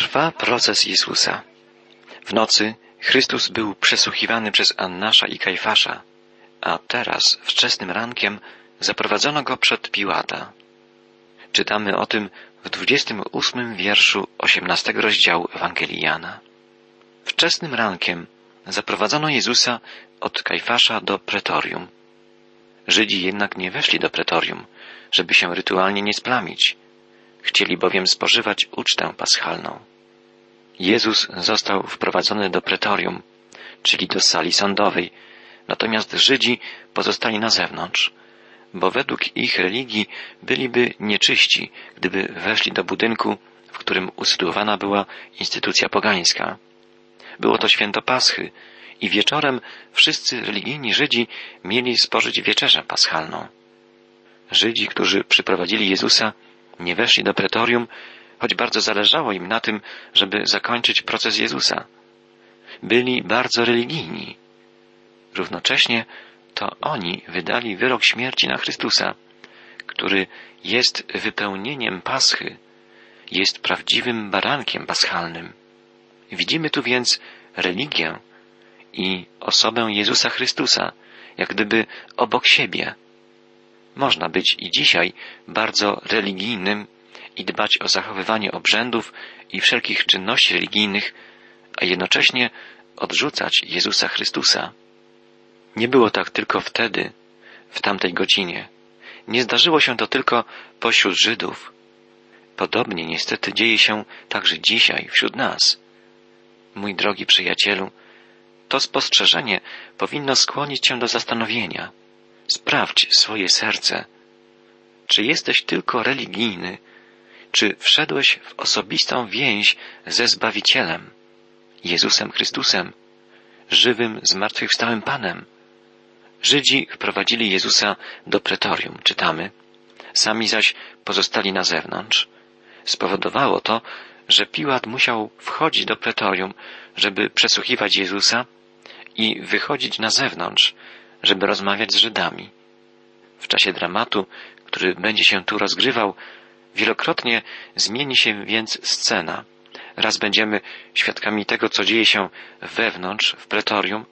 Trwa proces Jezusa. W nocy Chrystus był przesłuchiwany przez Annasza i Kajfasza, a teraz, wczesnym rankiem, zaprowadzono go przed Piłata. Czytamy o tym w 28 wierszu 18 rozdziału Ewangelii Jana. Wczesnym rankiem zaprowadzono Jezusa od Kajfasza do pretorium. Żydzi jednak nie weszli do pretorium, żeby się rytualnie nie splamić. Chcieli bowiem spożywać ucztę paschalną. Jezus został wprowadzony do pretorium, czyli do sali sądowej, natomiast Żydzi pozostali na zewnątrz, bo według ich religii byliby nieczyści, gdyby weszli do budynku, w którym usytuowana była instytucja pogańska. Było to święto Paschy i wieczorem wszyscy religijni Żydzi mieli spożyć wieczerzę paschalną. Żydzi, którzy przyprowadzili Jezusa, nie weszli do pretorium, choć bardzo zależało im na tym, żeby zakończyć proces Jezusa. Byli bardzo religijni. Równocześnie to oni wydali wyrok śmierci na Chrystusa, który jest wypełnieniem Paschy, jest prawdziwym barankiem paschalnym. Widzimy tu więc religię i osobę Jezusa Chrystusa, jak gdyby obok siebie. Można być i dzisiaj bardzo religijnym i dbać o zachowywanie obrzędów i wszelkich czynności religijnych, a jednocześnie odrzucać Jezusa Chrystusa. Nie było tak tylko wtedy, w tamtej godzinie. Nie zdarzyło się to tylko pośród Żydów. Podobnie niestety dzieje się także dzisiaj wśród nas. Mój drogi przyjacielu, to spostrzeżenie powinno skłonić cię do zastanowienia. Sprawdź swoje serce. Czy jesteś tylko religijny, czy wszedłeś w osobistą więź ze Zbawicielem, Jezusem Chrystusem, żywym, zmartwychwstałym Panem? Żydzi wprowadzili Jezusa do pretorium, czytamy, sami zaś pozostali na zewnątrz. Spowodowało to, że Piłat musiał wchodzić do pretorium, żeby przesłuchiwać Jezusa i wychodzić na zewnątrz, żeby rozmawiać z Żydami. W czasie dramatu, który będzie się tu rozgrywał, wielokrotnie zmieni się więc scena. Raz będziemy świadkami tego, co dzieje się wewnątrz, w pretorium,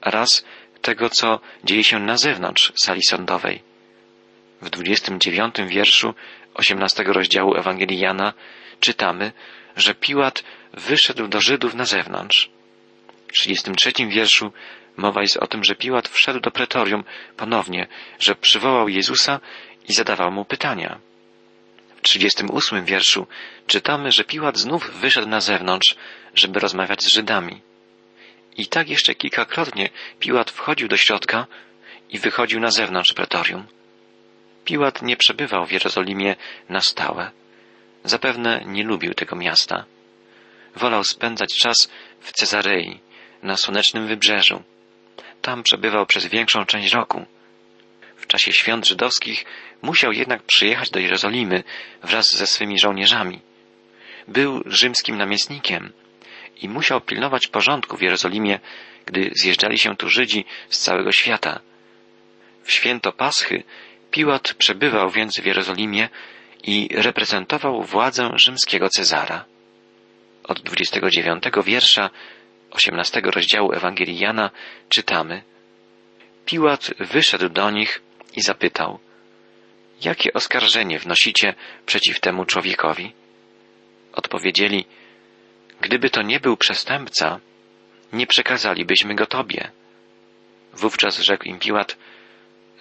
a raz tego, co dzieje się na zewnątrz sali sądowej. W 29 wierszu 18 rozdziału Ewangelii Jana czytamy, że Piłat wyszedł do Żydów na zewnątrz. W 33 wierszu mowa jest o tym, że Piłat wszedł do pretorium ponownie, że przywołał Jezusa i zadawał mu pytania. W 38 wierszu czytamy, że Piłat znów wyszedł na zewnątrz, żeby rozmawiać z Żydami. I tak jeszcze kilkakrotnie Piłat wchodził do środka i wychodził na zewnątrz pretorium. Piłat nie przebywał w Jerozolimie na stałe. Zapewne nie lubił tego miasta. Wolał spędzać czas w Cezarei, na słonecznym wybrzeżu. Tam przebywał przez większą część roku. Czasie świąt żydowskich musiał jednak przyjechać do Jerozolimy wraz ze swymi żołnierzami. Był rzymskim namiestnikiem i musiał pilnować porządku w Jerozolimie, gdy zjeżdżali się tu Żydzi z całego świata. W święto Paschy Piłat przebywał więc w Jerozolimie i reprezentował władzę rzymskiego Cezara. Od 29 wiersza 18 rozdziału Ewangelii Jana czytamy Piłat wyszedł do nich i zapytał Jakie oskarżenie wnosicie przeciw temu człowiekowi? Odpowiedzieli Gdyby to nie był przestępca, nie przekazalibyśmy go Tobie. Wówczas rzekł im Piłat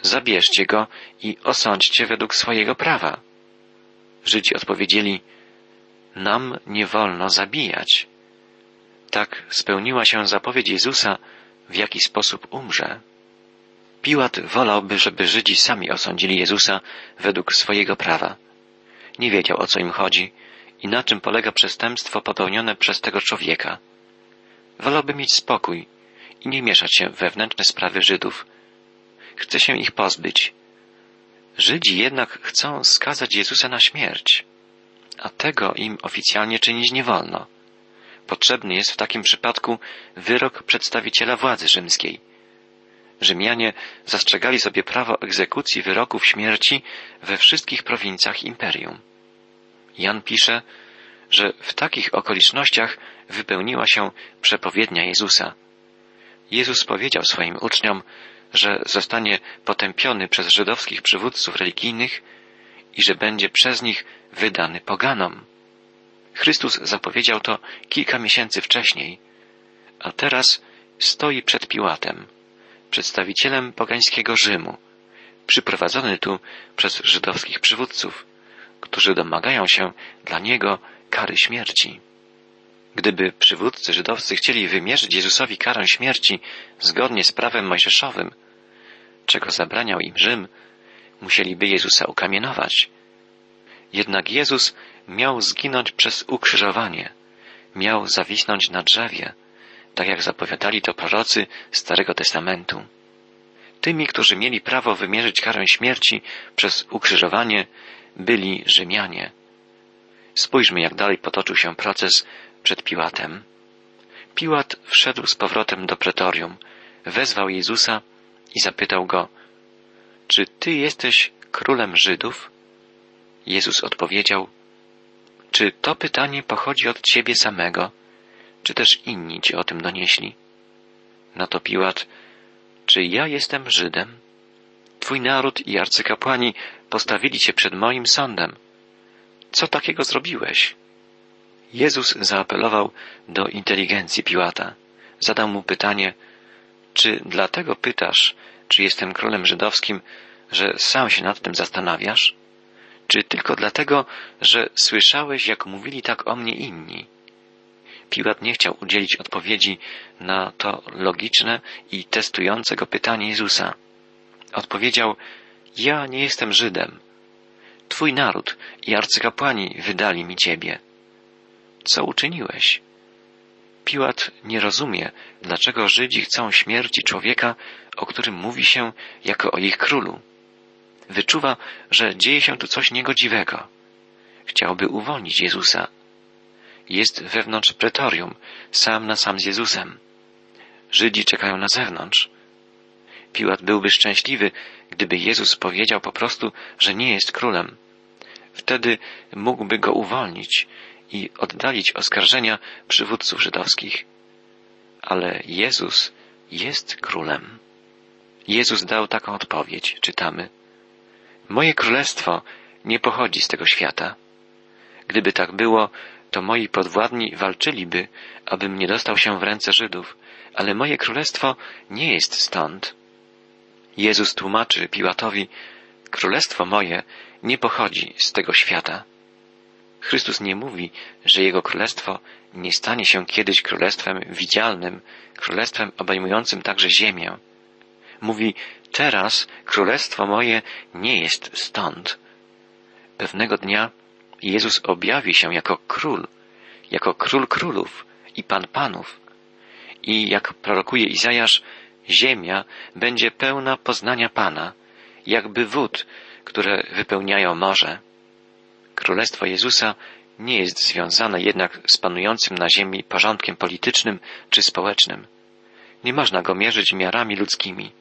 Zabierzcie go i osądźcie według swojego prawa. Żydzi odpowiedzieli Nam nie wolno zabijać. Tak spełniła się zapowiedź Jezusa, w jaki sposób umrze. Piłat wolałby, żeby Żydzi sami osądzili Jezusa według swojego prawa. Nie wiedział, o co im chodzi i na czym polega przestępstwo popełnione przez tego człowieka. Wolałby mieć spokój i nie mieszać się w wewnętrzne sprawy Żydów. Chce się ich pozbyć. Żydzi jednak chcą skazać Jezusa na śmierć, a tego im oficjalnie czynić nie wolno. Potrzebny jest w takim przypadku wyrok przedstawiciela władzy rzymskiej. Rzymianie zastrzegali sobie prawo egzekucji wyroków śmierci we wszystkich prowincjach imperium. Jan pisze, że w takich okolicznościach wypełniła się przepowiednia Jezusa. Jezus powiedział swoim uczniom, że zostanie potępiony przez żydowskich przywódców religijnych i że będzie przez nich wydany poganom. Chrystus zapowiedział to kilka miesięcy wcześniej, a teraz stoi przed Piłatem, przedstawicielem pogańskiego Rzymu, przyprowadzony tu przez żydowskich przywódców, którzy domagają się dla niego kary śmierci. Gdyby przywódcy żydowscy chcieli wymierzyć Jezusowi karę śmierci zgodnie z prawem mojżeszowym, czego zabraniał im Rzym, musieliby Jezusa ukamienować. Jednak Jezus miał zginąć przez ukrzyżowanie, miał zawisnąć na drzewie, tak jak zapowiadali to prorocy Starego Testamentu. Tymi, którzy mieli prawo wymierzyć karę śmierci przez ukrzyżowanie, byli Rzymianie. Spójrzmy, jak dalej potoczył się proces przed Piłatem. Piłat wszedł z powrotem do pretorium, wezwał Jezusa i zapytał go, czy ty jesteś królem Żydów? Jezus odpowiedział, czy to pytanie pochodzi od ciebie samego, czy też inni ci o tym donieśli? Na to Piłat, czy ja jestem Żydem? Twój naród i arcykapłani postawili cię przed moim sądem. Co takiego zrobiłeś? Jezus zaapelował do inteligencji Piłata. Zadał mu pytanie, czy dlatego pytasz, czy jestem królem żydowskim, że sam się nad tym zastanawiasz? Czy tylko dlatego, że słyszałeś, jak mówili tak o mnie inni? Piłat nie chciał udzielić odpowiedzi na to logiczne i testujące go pytanie Jezusa. Odpowiedział, ja nie jestem Żydem. Twój naród i arcykapłani wydali mi ciebie. Co uczyniłeś? Piłat nie rozumie, dlaczego Żydzi chcą śmierci człowieka, o którym mówi się jako o ich królu. Wyczuwa, że dzieje się tu coś niegodziwego. Chciałby uwolnić Jezusa. Jest wewnątrz pretorium, sam na sam z Jezusem. Żydzi czekają na zewnątrz. Piłat byłby szczęśliwy, gdyby Jezus powiedział po prostu, że nie jest królem. Wtedy mógłby go uwolnić i oddalić oskarżenia przywódców żydowskich. Ale Jezus jest królem. Jezus dał taką odpowiedź, czytamy. Moje królestwo nie pochodzi z tego świata. Gdyby tak było, to moi podwładni walczyliby, abym nie dostał się w ręce Żydów, ale moje królestwo nie jest stąd. Jezus tłumaczy Piłatowi, królestwo moje nie pochodzi z tego świata. Chrystus nie mówi, że Jego królestwo nie stanie się kiedyś królestwem widzialnym, królestwem obejmującym także ziemię. Mówi, teraz królestwo moje nie jest stąd. Pewnego dnia Jezus objawi się jako król, jako król królów i pan panów. I jak prorokuje Izajasz, ziemia będzie pełna poznania Pana, jakby wód, które wypełniają morze. Królestwo Jezusa nie jest związane jednak z panującym na ziemi porządkiem politycznym czy społecznym. Nie można go mierzyć miarami ludzkimi.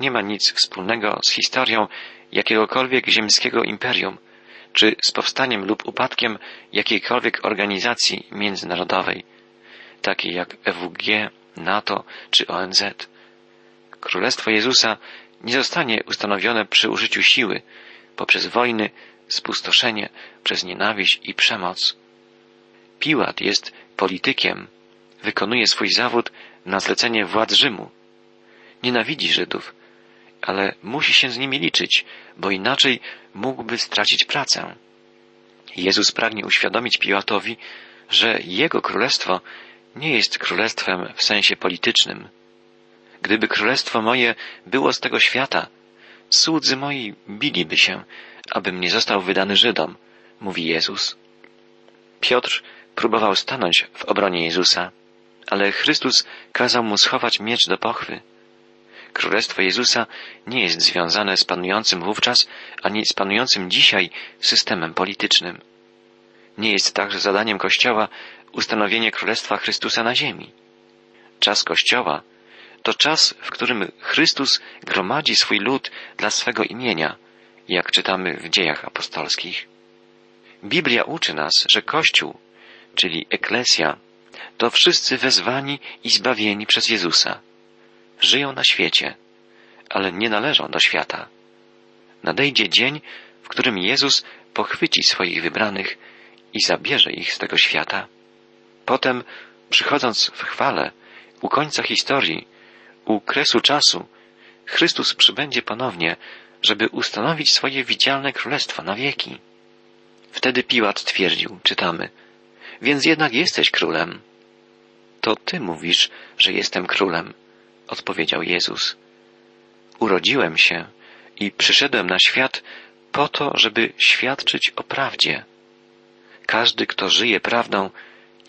Nie ma nic wspólnego z historią jakiegokolwiek ziemskiego imperium, czy z powstaniem lub upadkiem jakiejkolwiek organizacji międzynarodowej, takiej jak EWG, NATO czy ONZ. Królestwo Jezusa nie zostanie ustanowione przy użyciu siły, poprzez wojny, spustoszenie, przez nienawiść i przemoc. Piłat jest politykiem, wykonuje swój zawód na zlecenie władz Rzymu. Nienawidzi Żydów, ale musi się z nimi liczyć, bo inaczej mógłby stracić pracę. Jezus pragnie uświadomić Piłatowi, że jego królestwo nie jest królestwem w sensie politycznym. Gdyby królestwo moje było z tego świata, słudzy moi biliby się, abym nie został wydany Żydom, mówi Jezus. Piotr próbował stanąć w obronie Jezusa, ale Chrystus kazał mu schować miecz do pochwy. Królestwo Jezusa nie jest związane z panującym wówczas, ani z panującym dzisiaj systemem politycznym. Nie jest także zadaniem Kościoła ustanowienie Królestwa Chrystusa na ziemi. Czas Kościoła to czas, w którym Chrystus gromadzi swój lud dla swego imienia, jak czytamy w dziejach apostolskich. Biblia uczy nas, że Kościół, czyli Eklesja, to wszyscy wezwani i zbawieni przez Jezusa. Żyją na świecie, ale nie należą do świata. Nadejdzie dzień, w którym Jezus pochwyci swoich wybranych i zabierze ich z tego świata. Potem, przychodząc w chwale, u końca historii, u kresu czasu, Chrystus przybędzie ponownie, żeby ustanowić swoje widzialne królestwo na wieki. Wtedy Piłat twierdził, czytamy, więc jednak jesteś królem. To ty mówisz, że jestem królem, odpowiedział Jezus. Urodziłem się i przyszedłem na świat po to, żeby świadczyć o prawdzie. Każdy, kto żyje prawdą,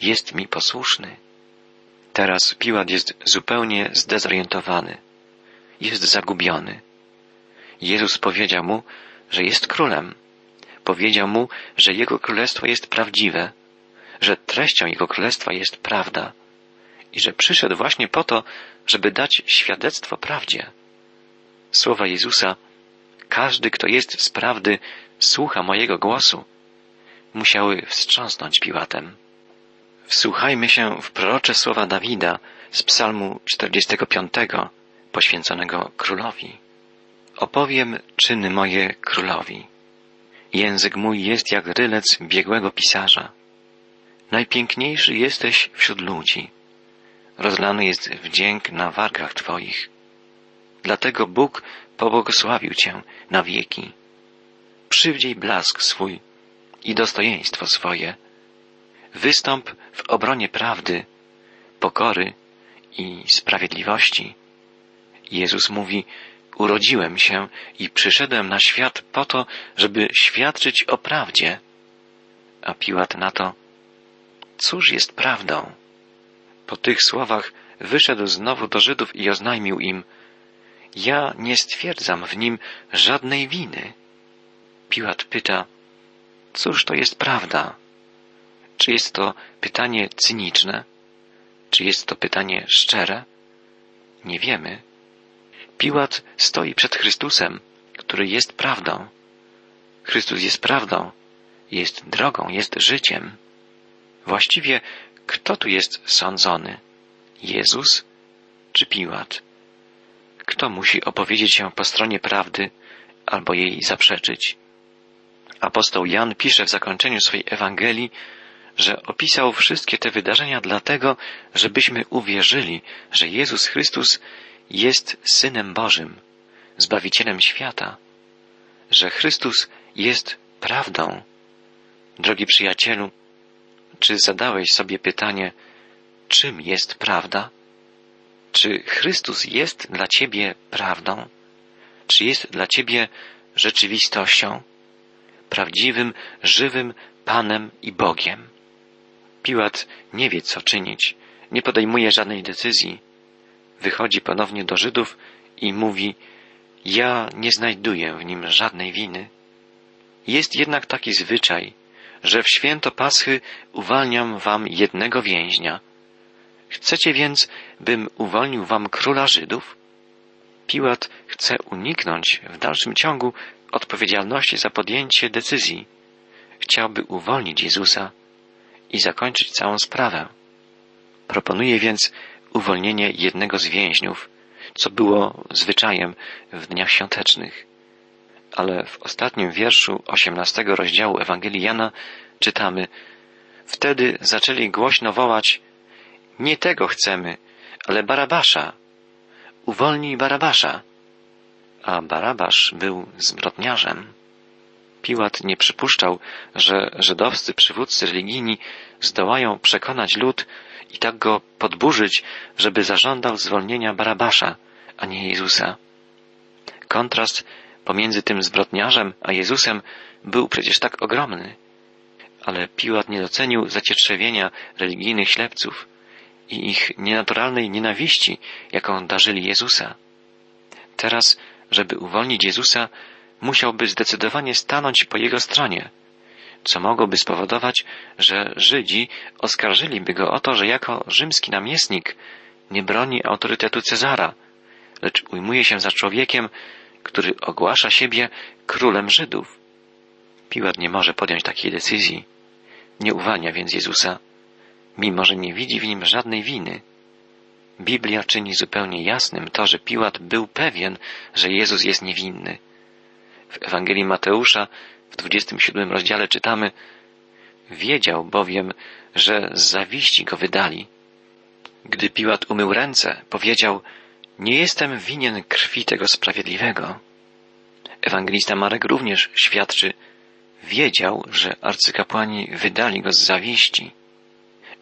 jest mi posłuszny. Teraz Piłat jest zupełnie zdezorientowany. Jest zagubiony. Jezus powiedział mu, że jest królem. Powiedział mu, że jego królestwo jest prawdziwe, że treścią jego królestwa jest prawda i że przyszedł właśnie po to, żeby dać świadectwo prawdzie. Słowa Jezusa, każdy, kto jest z prawdy, słucha mojego głosu, musiały wstrząsnąć Piłatem. Wsłuchajmy się w prorocze słowa Dawida z psalmu 45, poświęconego królowi. Opowiem czyny moje królowi. Język mój jest jak rylec biegłego pisarza. Najpiękniejszy jesteś wśród ludzi. Rozlany jest wdzięk na wargach Twoich. Dlatego Bóg pobłogosławił Cię na wieki. Przywdziej blask swój i dostojeństwo swoje. Wystąp w obronie prawdy, pokory i sprawiedliwości. Jezus mówi, urodziłem się i przyszedłem na świat po to, żeby świadczyć o prawdzie. A Piłat na to, cóż jest prawdą? Po tych słowach wyszedł znowu do Żydów i oznajmił im, ja nie stwierdzam w nim żadnej winy. Piłat pyta, cóż to jest prawda? Czy jest to pytanie cyniczne? Czy jest to pytanie szczere? Nie wiemy. Piłat stoi przed Chrystusem, który jest prawdą. Chrystus jest prawdą, jest drogą, jest życiem. Właściwie kto tu jest sądzony? Jezus czy Piłat? Kto musi opowiedzieć się po stronie prawdy albo jej zaprzeczyć? Apostoł Jan pisze w zakończeniu swojej Ewangelii, że opisał wszystkie te wydarzenia dlatego, żebyśmy uwierzyli, że Jezus Chrystus jest Synem Bożym, Zbawicielem świata, że Chrystus jest prawdą. Drogi przyjacielu, czy zadałeś sobie pytanie, czym jest prawda? Czy Chrystus jest dla Ciebie prawdą? Czy jest dla Ciebie rzeczywistością? Prawdziwym, żywym Panem i Bogiem? Piłat nie wie, co czynić, nie podejmuje żadnej decyzji. Wychodzi ponownie do Żydów i mówi, ja nie znajduję w nim żadnej winy. Jest jednak taki zwyczaj, że w święto Paschy uwalniam wam jednego więźnia. Chcecie więc, bym uwolnił wam króla Żydów? Piłat chce uniknąć w dalszym ciągu odpowiedzialności za podjęcie decyzji. Chciałby uwolnić Jezusa i zakończyć całą sprawę. Proponuje więc uwolnienie jednego z więźniów, co było zwyczajem w dniach świątecznych. Ale w ostatnim wierszu osiemnastego rozdziału Ewangelii Jana czytamy Wtedy zaczęli głośno wołać Nie tego chcemy, ale Barabasza. Uwolnij Barabasza. A Barabasz był zbrodniarzem. Piłat nie przypuszczał, że żydowscy przywódcy religijni zdołają przekonać lud i tak go podburzyć, żeby zażądał zwolnienia Barabasza, a nie Jezusa. Kontrast pomiędzy tym zbrodniarzem a Jezusem był przecież tak ogromny. Ale Piłat nie docenił zacietrzewienia religijnych ślepców i ich nienaturalnej nienawiści, jaką darzyli Jezusa. Teraz, żeby uwolnić Jezusa, musiałby zdecydowanie stanąć po jego stronie, co mogłoby spowodować, że Żydzi oskarżyliby go o to, że jako rzymski namiestnik nie broni autorytetu Cezara, lecz ujmuje się za człowiekiem, który ogłasza siebie królem Żydów. Piłat nie może podjąć takiej decyzji. Nie uwalnia więc Jezusa, mimo że nie widzi w nim żadnej winy. Biblia czyni zupełnie jasnym to, że Piłat był pewien, że Jezus jest niewinny. W Ewangelii Mateusza w 27 rozdziale czytamy Wiedział bowiem, że z zawiści go wydali. Gdy Piłat umył ręce, powiedział Nie jestem winien krwi tego sprawiedliwego. Ewangelista Marek również świadczy Wiedział, że arcykapłani wydali go z zawiści.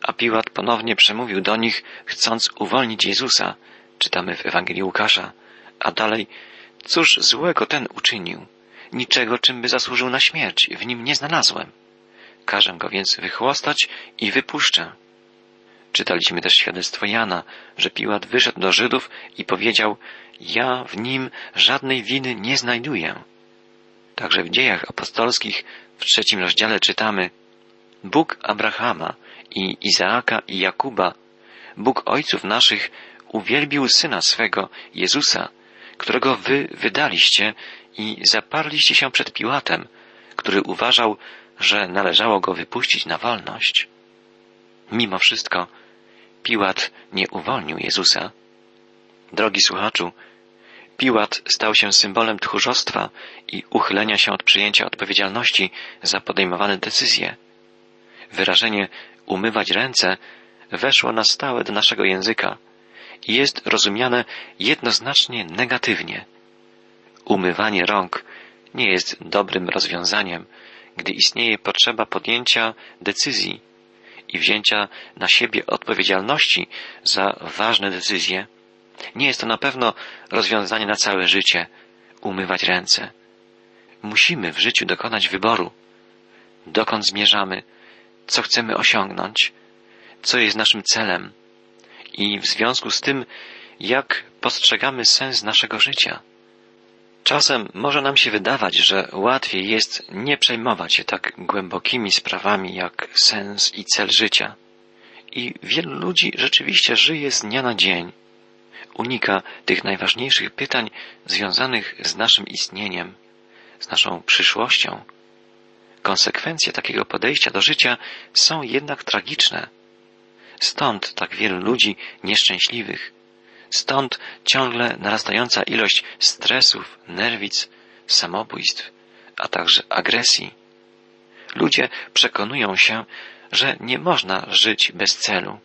A Piłat ponownie przemówił do nich, chcąc uwolnić Jezusa, czytamy w Ewangelii Łukasza, a dalej, cóż złego ten uczynił? Niczego, czym by zasłużył na śmierć, w nim nie znalazłem. Każę go więc wychłostać i wypuszczę. Czytaliśmy też świadectwo Jana, że Piłat wyszedł do Żydów i powiedział, ja w nim żadnej winy nie znajduję. Także w dziejach apostolskich w trzecim rozdziale czytamy, Bóg Abrahama i Izaaka i Jakuba, Bóg ojców naszych, uwielbił syna swego, Jezusa, którego wy wydaliście i zaparliście się przed Piłatem, który uważał, że należało go wypuścić na wolność. Mimo wszystko, Piłat nie uwolnił Jezusa. Drogi słuchaczu, Piłat stał się symbolem tchórzostwa i uchylenia się od przyjęcia odpowiedzialności za podejmowane decyzje. Wyrażenie umywać ręce weszło na stałe do naszego języka i jest rozumiane jednoznacznie negatywnie. Umywanie rąk nie jest dobrym rozwiązaniem, gdy istnieje potrzeba podjęcia decyzji i wzięcia na siebie odpowiedzialności za ważne decyzje. Nie jest to na pewno rozwiązanie na całe życie umywać ręce. Musimy w życiu dokonać wyboru. Dokąd zmierzamy, co chcemy osiągnąć, co jest naszym celem i w związku z tym, jak postrzegamy sens naszego życia. Czasem może nam się wydawać, że łatwiej jest nie przejmować się tak głębokimi sprawami jak sens i cel życia. I wielu ludzi rzeczywiście żyje z dnia na dzień. Unika tych najważniejszych pytań związanych z naszym istnieniem, z naszą przyszłością. Konsekwencje takiego podejścia do życia są jednak tragiczne. Stąd tak wielu ludzi nieszczęśliwych Stąd ciągle narastająca ilość stresów, nerwic, samobójstw, a także agresji. Ludzie przekonują się, że nie można żyć bez celu.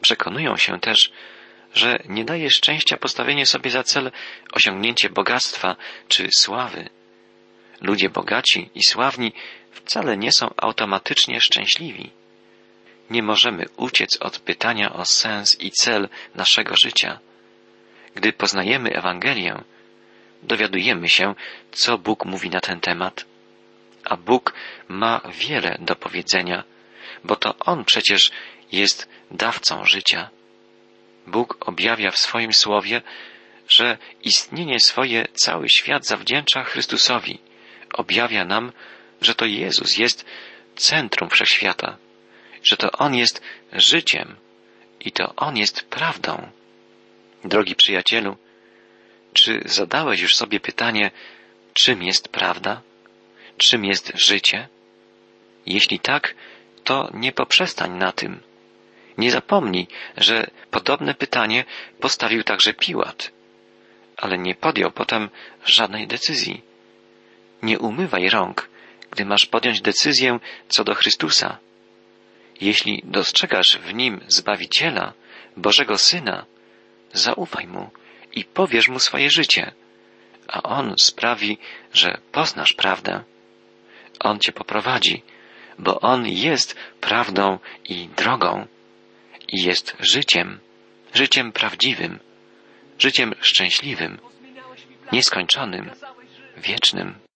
Przekonują się też, że nie daje szczęścia postawienie sobie za cel osiągnięcie bogactwa czy sławy. Ludzie bogaci i sławni wcale nie są automatycznie szczęśliwi. Nie możemy uciec od pytania o sens i cel naszego życia. Gdy poznajemy Ewangelię, dowiadujemy się, co Bóg mówi na ten temat. A Bóg ma wiele do powiedzenia, bo to On przecież jest dawcą życia. Bóg objawia w swoim słowie, że istnienie swoje cały świat zawdzięcza Chrystusowi. Objawia nam, że to Jezus jest centrum wszechświata, że to On jest życiem i to On jest prawdą. Drogi przyjacielu, czy zadałeś już sobie pytanie, czym jest prawda? Czym jest życie? Jeśli tak, to nie poprzestań na tym. Nie zapomnij, że podobne pytanie postawił także Piłat, ale nie podjął potem żadnej decyzji. Nie umywaj rąk, gdy masz podjąć decyzję co do Chrystusa. Jeśli dostrzegasz w nim Zbawiciela, Bożego Syna, Zaufaj mu i powiesz mu swoje życie, a on sprawi, że poznasz prawdę. On cię poprowadzi, bo on jest prawdą i drogą i jest życiem, życiem prawdziwym, życiem szczęśliwym, nieskończonym, wiecznym.